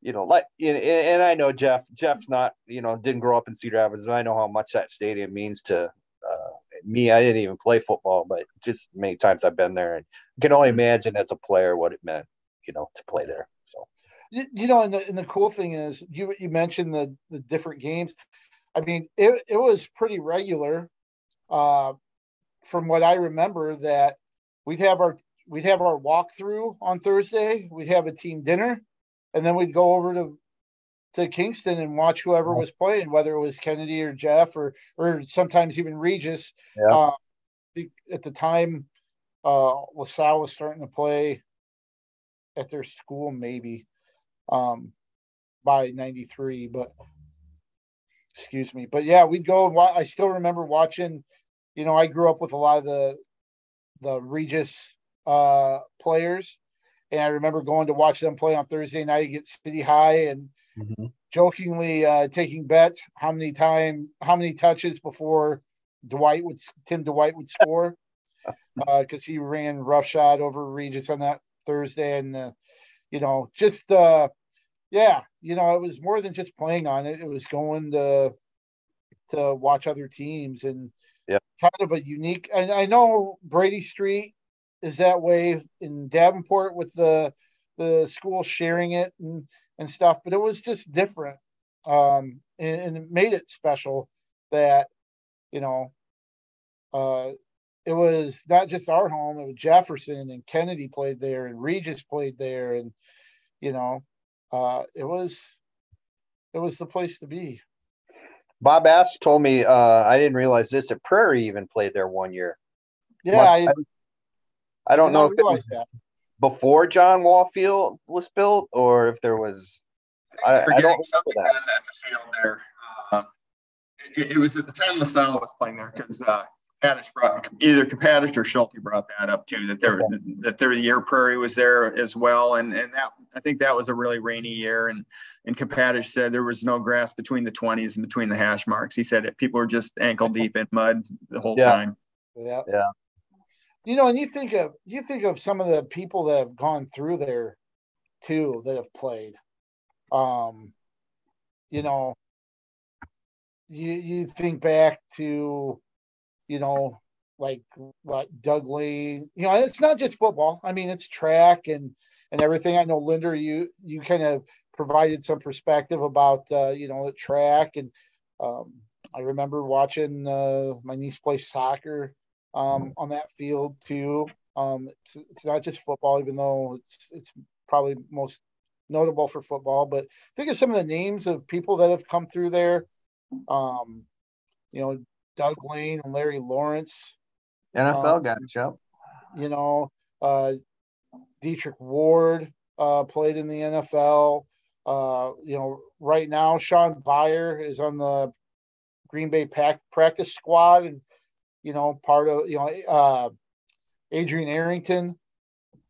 you know like and I know Jeff Jeff's not you know didn't grow up in Cedar Rapids, but I know how much that stadium means to uh, me. I didn't even play football, but just many times I've been there and can only imagine as a player what it meant you know, to play there. So, you know, and the and the cool thing is, you you mentioned the the different games. I mean, it it was pretty regular, uh, from what I remember. That we'd have our we'd have our walkthrough on Thursday. We'd have a team dinner, and then we'd go over to to Kingston and watch whoever was playing, whether it was Kennedy or Jeff or or sometimes even Regis. Yeah. Uh, at the time, uh, LaSalle was starting to play at their school maybe um by 93 but excuse me but yeah we'd go i still remember watching you know i grew up with a lot of the the regis uh players and i remember going to watch them play on thursday night against city high and mm-hmm. jokingly uh taking bets how many time how many touches before dwight would tim dwight would score <laughs> uh because uh, he ran roughshod over regis on that Thursday, and uh, you know, just uh, yeah, you know, it was more than just playing on it. It was going to to watch other teams and yeah, kind of a unique. And I know Brady Street is that way in Davenport with the the school sharing it and and stuff, but it was just different, um, and, and it made it special that you know uh, it was not just our home, it was Jefferson and Kennedy played there and Regis played there and you know, uh it was it was the place to be. Bob Ass told me uh I didn't realize this that Prairie even played there one year. Yeah, Must, I, I, don't know if it was that. before John Wallfield was built or if there was I, I, I don't something done at the field there. Uh, it, it, was at the time LaSalle was playing there because uh, Kaddish brought either Kaddish or Schulte brought that up too. That there okay. that there year Prairie was there as well, and and that I think that was a really rainy year. And and Kaddish said there was no grass between the twenties and between the hash marks. He said that people were just ankle deep in mud the whole yeah. time. Yeah, yeah. You know, and you think of you think of some of the people that have gone through there too that have played. Um, you know, you you think back to, you know, like Doug Lane. You know, it's not just football. I mean, it's track and and everything. I know Linder, you you kind of provided some perspective about uh, you know the track and um, I remember watching uh, my niece play soccer um, on that field too. Um, it's, it's not just football, even though it's it's probably most notable for football. But think of some of the names of people that have come through there. Um, you know, Doug Lane and Larry Lawrence. NFL um, guys, yep. You know, uh, Dietrich Ward uh, played in the NFL. Uh, you know, right now Sean Beyer is on the Green Bay pack practice squad, and you know, part of you know, uh, Adrian Arrington,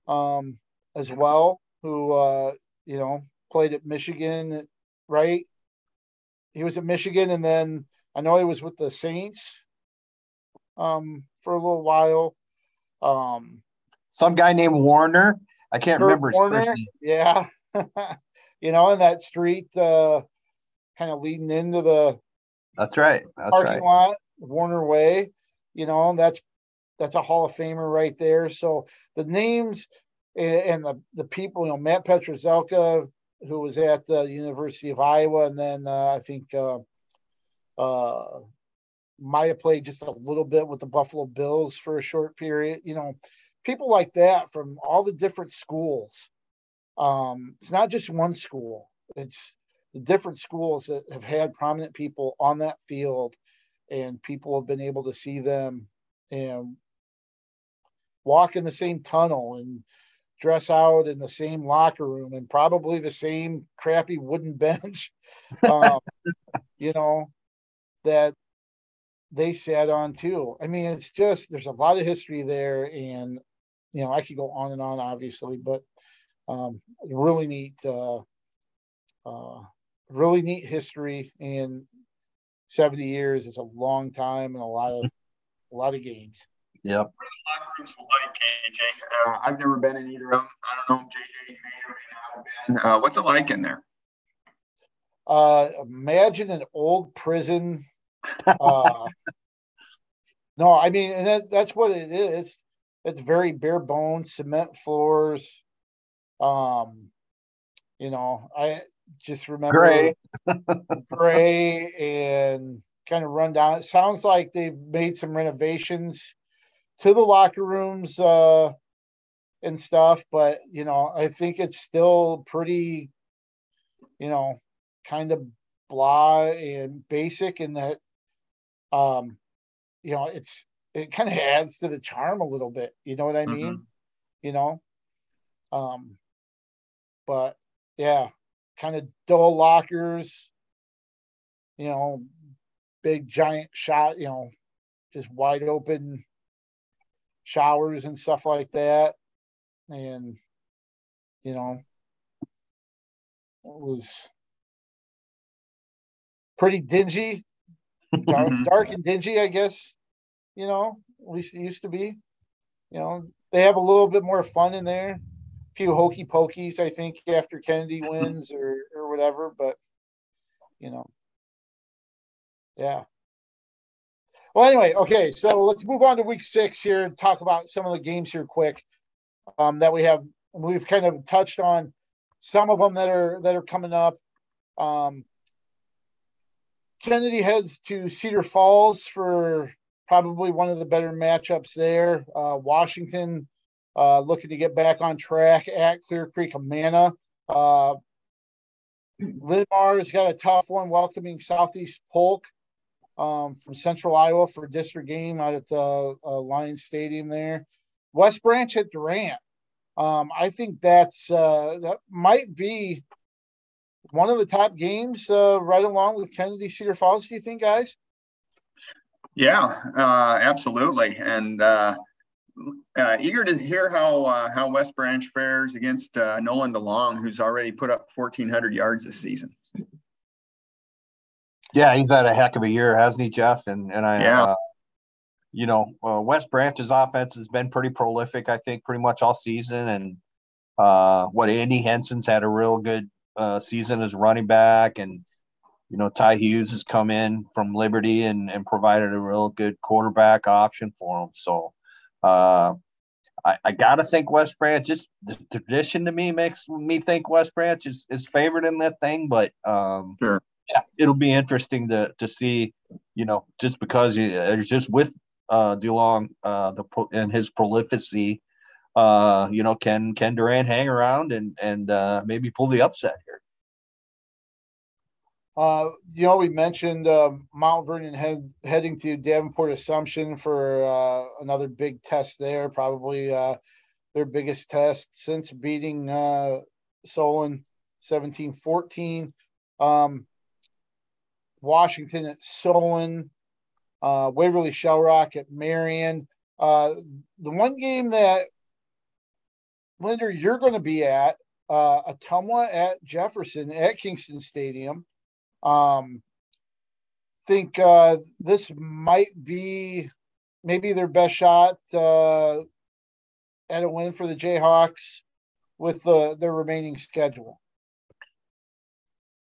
um, as well, who uh, you know played at Michigan, right? He was at Michigan, and then I know he was with the Saints um, for a little while. Um, Some guy named Warner. I can't Kurt remember his Warner, first name. Yeah, <laughs> you know, in that street, uh, kind of leading into the that's right. That's parking right. lot, Warner Way. You know, that's that's a Hall of Famer right there. So the names and the the people, you know, Matt Petrozelka, who was at the University of Iowa, and then uh, I think uh, uh, Maya played just a little bit with the Buffalo Bills for a short period. You know, people like that from all the different schools. Um, it's not just one school; it's the different schools that have had prominent people on that field, and people have been able to see them and walk in the same tunnel and dress out in the same locker room and probably the same crappy wooden <laughs> bench, um, you know, that they sat on too. I mean, it's just there's a lot of history there, and you know, I could go on and on, obviously, but um, really neat, uh, uh, really neat history. And 70 years is a long time and a lot of a lot of games. Yep. What locker rooms like, KJ? Uh, I've never been in either of them. I don't know, JJ, you may or may not have been. Uh, what's it like in there? Uh, imagine an old prison. Uh, <laughs> no, I mean, and that, that's what it is. It's very bare bones, cement floors. Um, you know, I just remember gray, <laughs> gray, and kind of run down. It sounds like they've made some renovations to the locker rooms uh, and stuff, but you know, I think it's still pretty, you know, kind of blah and basic in that, um, you know, it's it kind of adds to the charm a little bit. You know what I mean? Mm-hmm. You know, um, but yeah, kind of dull lockers. You know, big giant shot. You know, just wide open showers and stuff like that. And, you know, it was pretty dingy, dark, mm-hmm. dark and dingy, I guess, you know, at least it used to be. You know, they have a little bit more fun in there. Few hokey pokies, I think, after Kennedy <laughs> wins or, or whatever, but, you know, yeah. Well, anyway, okay, so let's move on to week six here and talk about some of the games here quick um, that we have. We've kind of touched on some of them that are that are coming up. Um, Kennedy heads to Cedar Falls for probably one of the better matchups there. Uh, Washington uh, looking to get back on track at Clear Creek Amana. Uh, Linn-Mar's got a tough one welcoming Southeast Polk um, from Central Iowa for district game out at the uh, Lions Stadium there. West Branch at Durant. Um, I think that's uh, that might be one of the top games uh, right along with Kennedy Cedar Falls. Do you think, guys? Yeah, uh, absolutely, and uh, uh, eager to hear how uh, how West Branch fares against uh, Nolan DeLong, who's already put up 1,400 yards this season. Yeah, he's had a heck of a year, hasn't he, Jeff? And and I, yeah. Uh, you know, uh, West Branch's offense has been pretty prolific. I think pretty much all season, and uh, what Andy Henson's had a real good uh, season as running back, and you know Ty Hughes has come in from Liberty and and provided a real good quarterback option for him. So. Uh, I, I gotta think West Branch. Just the tradition to me makes me think West Branch is, is favored in that thing. But um, sure yeah, it'll be interesting to to see, you know, just because you, it's just with uh DeLong uh the and his prolificy, uh, you know, can can Durant hang around and and uh maybe pull the upset here? Uh, you know, we mentioned uh, Mount Vernon head, heading to Davenport Assumption for uh, another big test there, probably uh, their biggest test since beating uh, Solon 17 14. Um, Washington at Solon, uh, Waverly Shell Rock at Marion. The one game that Linder you're going to be at uh, Ottumwa at Jefferson at Kingston Stadium. Um, think uh, this might be maybe their best shot uh, at a win for the Jayhawks with the their remaining schedule.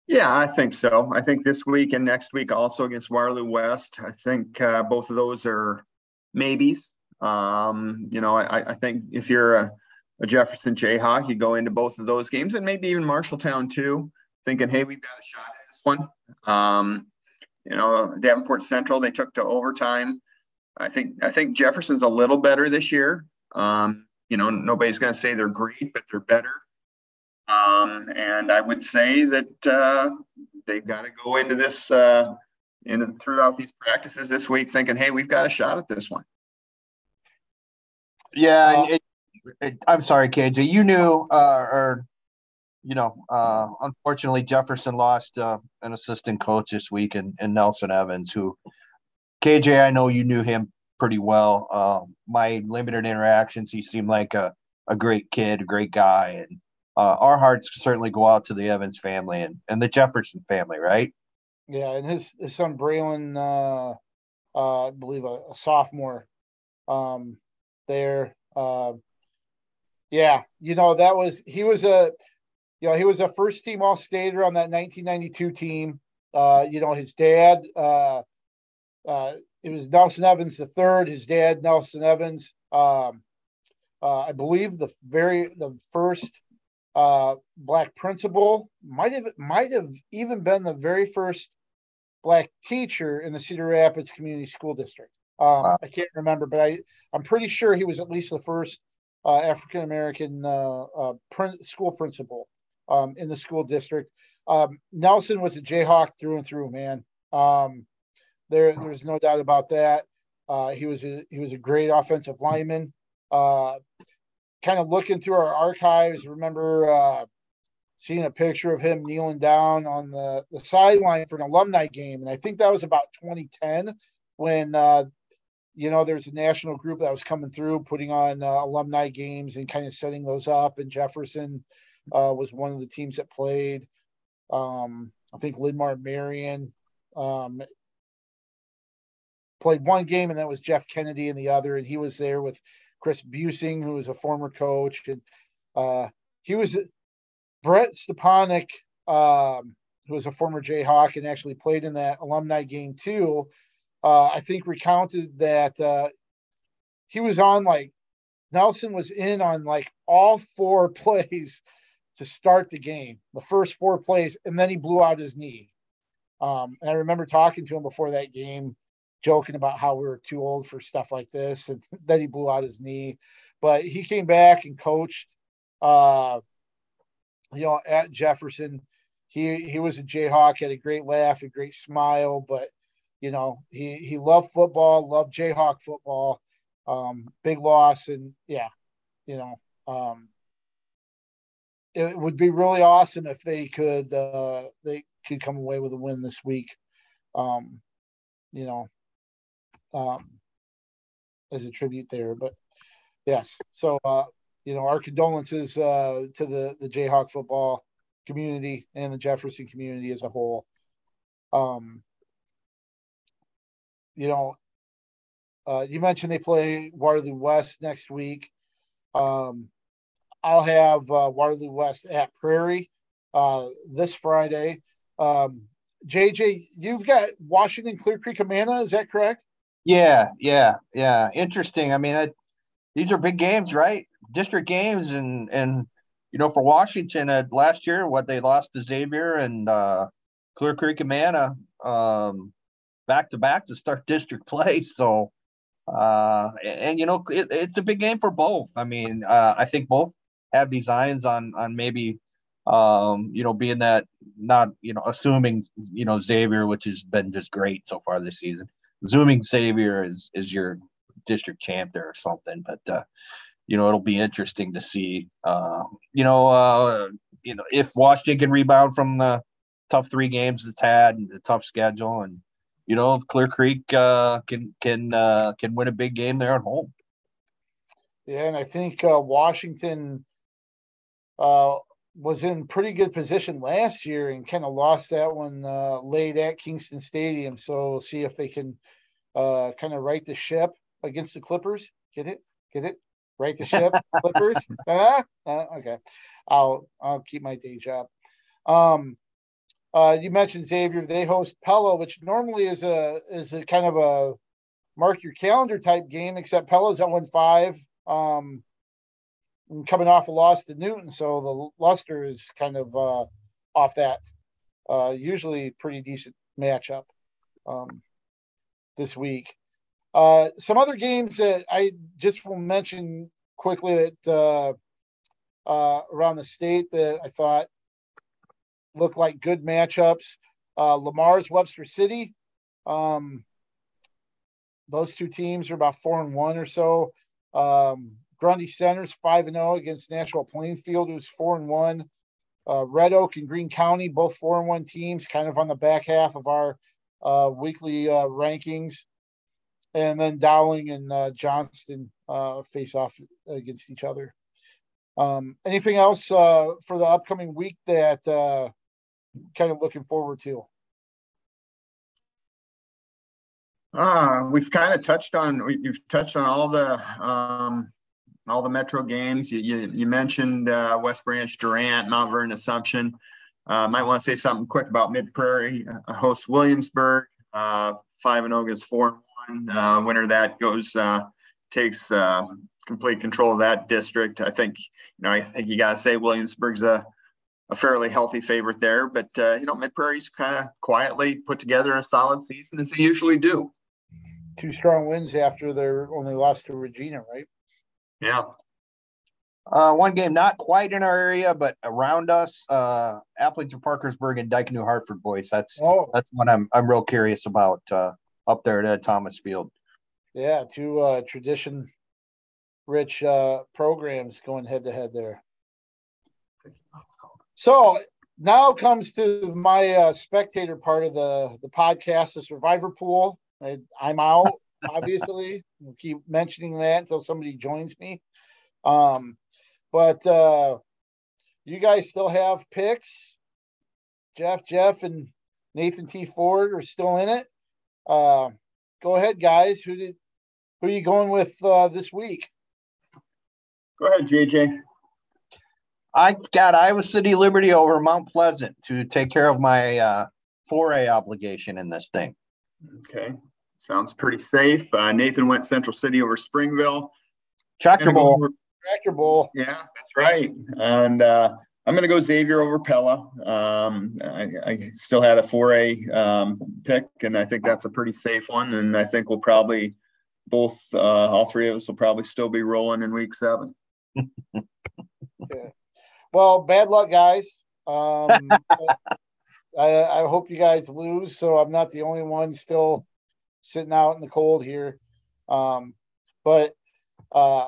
Yeah, I think so. I think this week and next week also against Waterloo West. I think uh, both of those are maybes. Um, you know, I, I think if you're a, a, Jefferson Jayhawk, you go into both of those games and maybe even Marshalltown too, thinking, hey, we've got a shot one. Um, you know, Davenport Central, they took to overtime. I think I think Jefferson's a little better this year. Um, you know, nobody's going to say they're great, but they're better. Um, and I would say that uh, they've got to go into this uh, in throughout these practices this week thinking, hey, we've got a shot at this one. Yeah, it, it, I'm sorry, KJ. You knew, uh, or you know, uh, unfortunately, Jefferson lost uh, an assistant coach this week, in, in Nelson Evans, who KJ, I know you knew him pretty well. Uh, my limited interactions, he seemed like a, a great kid, a great guy, and uh, our hearts certainly go out to the Evans family and, and the Jefferson family, right? Yeah, and his, his son Braylon, uh, uh, I believe a, a sophomore, um, there. Uh, yeah, you know that was he was a, you know he was a first team All Stater on that 1992 team. Uh, you know his dad, uh, uh, it was Nelson Evans the third. His dad Nelson Evans. Um, uh, I believe the very the first uh, black principal might have might have even been the very first black teacher in the Cedar Rapids Community School District. Um, wow. I can't remember, but I I'm pretty sure he was at least the first uh, African American uh, uh school principal um, in the school district. Um, Nelson was a Jayhawk through and through, man. Um, there there's no doubt about that. Uh, he was a he was a great offensive lineman. Uh, kind of looking through our archives, remember uh, seeing a picture of him kneeling down on the, the sideline for an alumni game. And I think that was about 2010 when, uh, you know, there's a national group that was coming through putting on uh, alumni games and kind of setting those up. And Jefferson uh, was one of the teams that played. Um, I think Linn-Mar Marion um, played one game, and that was Jeff Kennedy in the other. And he was there with Chris Busing, who was a former coach, and uh, he was Brett Stepanek, um, who was a former Jayhawk and actually played in that alumni game too. Uh, I think recounted that uh, he was on like Nelson was in on like all four <laughs> plays to start the game, the first four plays, and then he blew out his knee. Um, and I remember talking to him before that game joking about how we were too old for stuff like this and <laughs> then he blew out his knee. But he came back and coached uh you know at jefferson. He he was a jayhawk had a great laugh a great smile but you know he he loved football loved jayhawk football. Um big loss and yeah you know um it would be really awesome if they could uh they could come away with a win this week um you know um, as a tribute there. But yes, so uh, you know, our condolences uh, to the the Jayhawk football community and the Jefferson community as a whole. Um, you know, uh, you mentioned they play Waterloo West next week. Um, I'll have uh, Waterloo West at Prairie uh, this Friday. Um, JJ, you've got Washington Clear Creek Amana, is that correct? Yeah, yeah, yeah. Interesting. I mean, I, these are big games, right? District games, and and you know, for Washington, uh, last year, what they lost to Xavier and uh, Clear Creek Amana um, back to back to start <laughs> district play. So, uh, and, and you know, it, it's a big game for both. I mean, uh, I think both have designs on on maybe um, you know, being that not, you know, assuming, you know, Xavier, which has been just great so far this season, assuming Xavier is, is your district champ there or something, but, uh, you know, it'll be interesting to see, uh, you know, uh, you know, if Washington can rebound from the tough three games it's had and the tough schedule and, you know, if Clear Creek, uh, can, can, uh, can win a big game there at home. Yeah. And I think, uh, Washington, uh, was in pretty good position last year and kind of lost that one uh, late at Kingston Stadium. So we'll see if they can uh, kind of right the ship against the Clippers. Get it? Get it? Right the ship, <laughs> Clippers. Uh, uh, okay, I'll I'll keep my day job. Um, uh, you mentioned Xavier. They host Pella, which normally is a is a kind of a mark your calendar type game, except Pella's at one five. Um, coming off a loss to Newton, so the luster is kind of uh, off that. Uh, usually, pretty decent matchup um, this week. Uh, some other games that I just will mention quickly that uh, uh, around the state that I thought looked like good matchups. Uh, Le Mars Webster City. Um, those two teams are about four and one or so. Um, Grundy Center's five and zero oh against Nashua Plainfield, who's four and one. Uh, Red Oak and Greene County, both four and one teams, kind of on the back half of our uh, weekly uh, rankings. And then Dowling and uh, Johnston face off against each other. Um, anything else for the upcoming week that kind of looking forward to? Uh, we've kind of touched on we've touched on all the um, all the Metro games. You, you, you mentioned uh, West Branch, Durant, Mount Vernon, Assumption. Uh, might want to say something quick about Mid Prairie. Uh, host Williamsburg, uh, five and zero oh four and one. Uh, winner that goes uh, takes uh, complete control of that district. I think you know I think you got to say Williamsburg's a a fairly healthy favorite there, but you know Mid Prairie's kind of quietly put together a solid season as they usually do. Two strong wins after their only lost to Regina, right? Yeah. Uh, one game not quite in our area, but around us, uh, Aplington, Parkersburg, and Dike New Hartford boys. That's oh. that's what I'm I'm real curious about uh, up there at Thomas Field. Yeah, two uh, tradition rich uh, programs going head to head there. So now comes to my uh, spectator part of the the podcast, the Survivor Pool. I, I'm out obviously. we'll keep mentioning that until somebody joins me. Um, but uh, you guys still have picks. Jeff, Jeff, and Nathan T. Ford are still in it. Uh, go ahead, guys. Who did who are you going with uh, this week? Go ahead, JJ. I've got Iowa City Liberty over Mount Pleasant to take care of my uh, 4A obligation in this thing. Okay. Sounds pretty safe. Uh, Nathan went Central City over Springville. Tractor Bowl. Over, Tractor Bowl. Yeah, that's right. And uh, I'm going to go Xavier over Pella. Um, I, I, still had a 4A um, pick, and I think that's a pretty safe one. And I think we'll probably both, uh, all three of us will probably still be rolling in week seven. yeah. <laughs> Well, bad luck, guys. Um, <laughs> I, I hope you guys lose, so I'm not the only one still sitting out in the cold here. Um, but uh,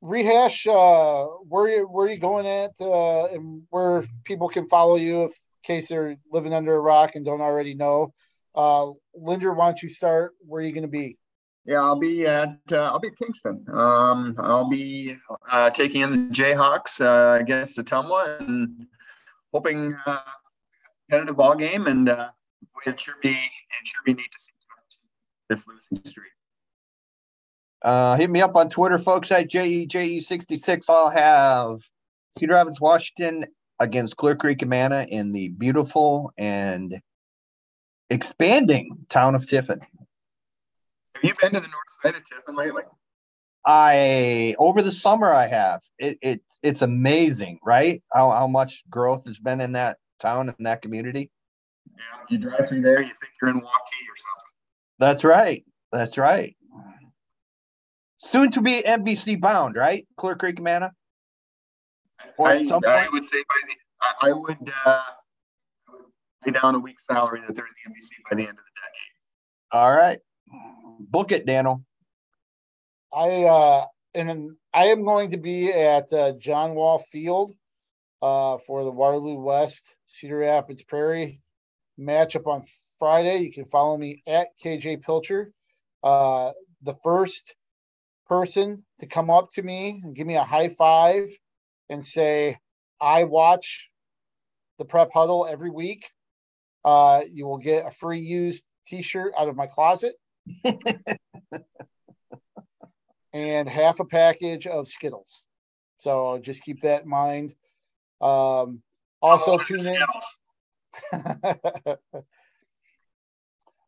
rehash uh, where where you going at uh, and where people can follow you if in case they're living under a rock and don't already know. Uh, Linder, why don't you start? Where are you going to be? Yeah, I'll be at uh, I'll be at Kingston. Um, I'll be uh, taking in the Jayhawks uh, against Ottumwa and hoping uh, competitive ball game. And uh, it should be it should be neat to see this losing streak. Uh, hit me up on Twitter, folks, at JEJE66. I'll have Cedar Rapids, Washington against Clear Creek Amana in the beautiful and expanding town of Tiffin. Have you been to the north side of Tiffin lately? I over the summer I have. It, it it's amazing, right? How how much growth has been in that town and that community. Yeah, you drive through there, you think you're in Waukee or something. That's right. That's right. Soon to be MVC bound, right? Clear Creek Amana. Or I, I would say by the I, I would uh, lay down a week's salary that they're in the MVC by the end of the decade. All right. Book it, Daniel. I uh and I am going to be at uh, John Wall Field uh, for the Waterloo West Cedar Rapids Prairie matchup on Friday. You can follow me at KJ Pilcher. Uh, the first person to come up to me and give me a high five and say, I watch the prep huddle every week. Uh, you will get a free used t shirt out of my closet <laughs> and half a package of Skittles. So just keep that in mind. Um, also, tune in.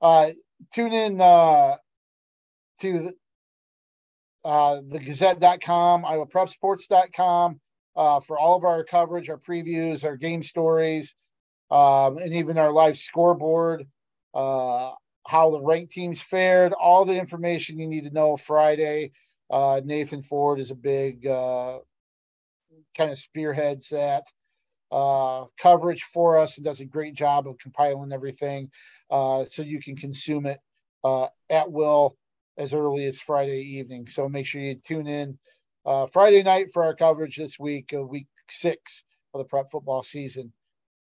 Uh, tune in uh, to uh, the gazette.com, iowaprepsports.com uh, for all of our coverage, our previews, our game stories, um, and even our live scoreboard, uh, how the ranked teams fared, all the information you need to know Friday. Uh, Nathan Ford is a big uh, kind of spearheads that uh, coverage for us and does a great job of compiling everything uh, so you can consume it uh, at will as early as Friday evening. So make sure you tune in uh, Friday night for our coverage this week, uh, week six of the prep football season.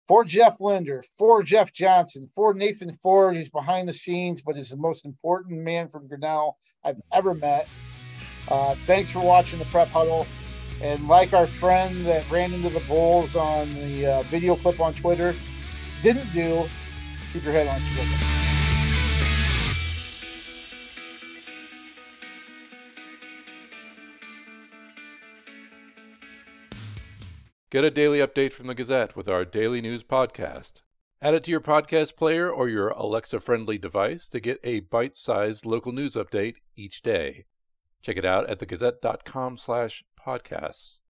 For Jeff Linder, for Jeff Johnson, for Nathan Ford, who's behind the scenes, but is the most important man from Grinnell I've ever met. Uh, thanks for watching the Prep Huddle. And like our friend that ran into the Bulls on the uh, video clip on Twitter didn't do, keep your head on straight. Get a daily update from the Gazette with our daily news podcast. Add it to your podcast player or your Alexa friendly device to get a bite sized local news update each day. Check it out at thegazette.com slash podcasts.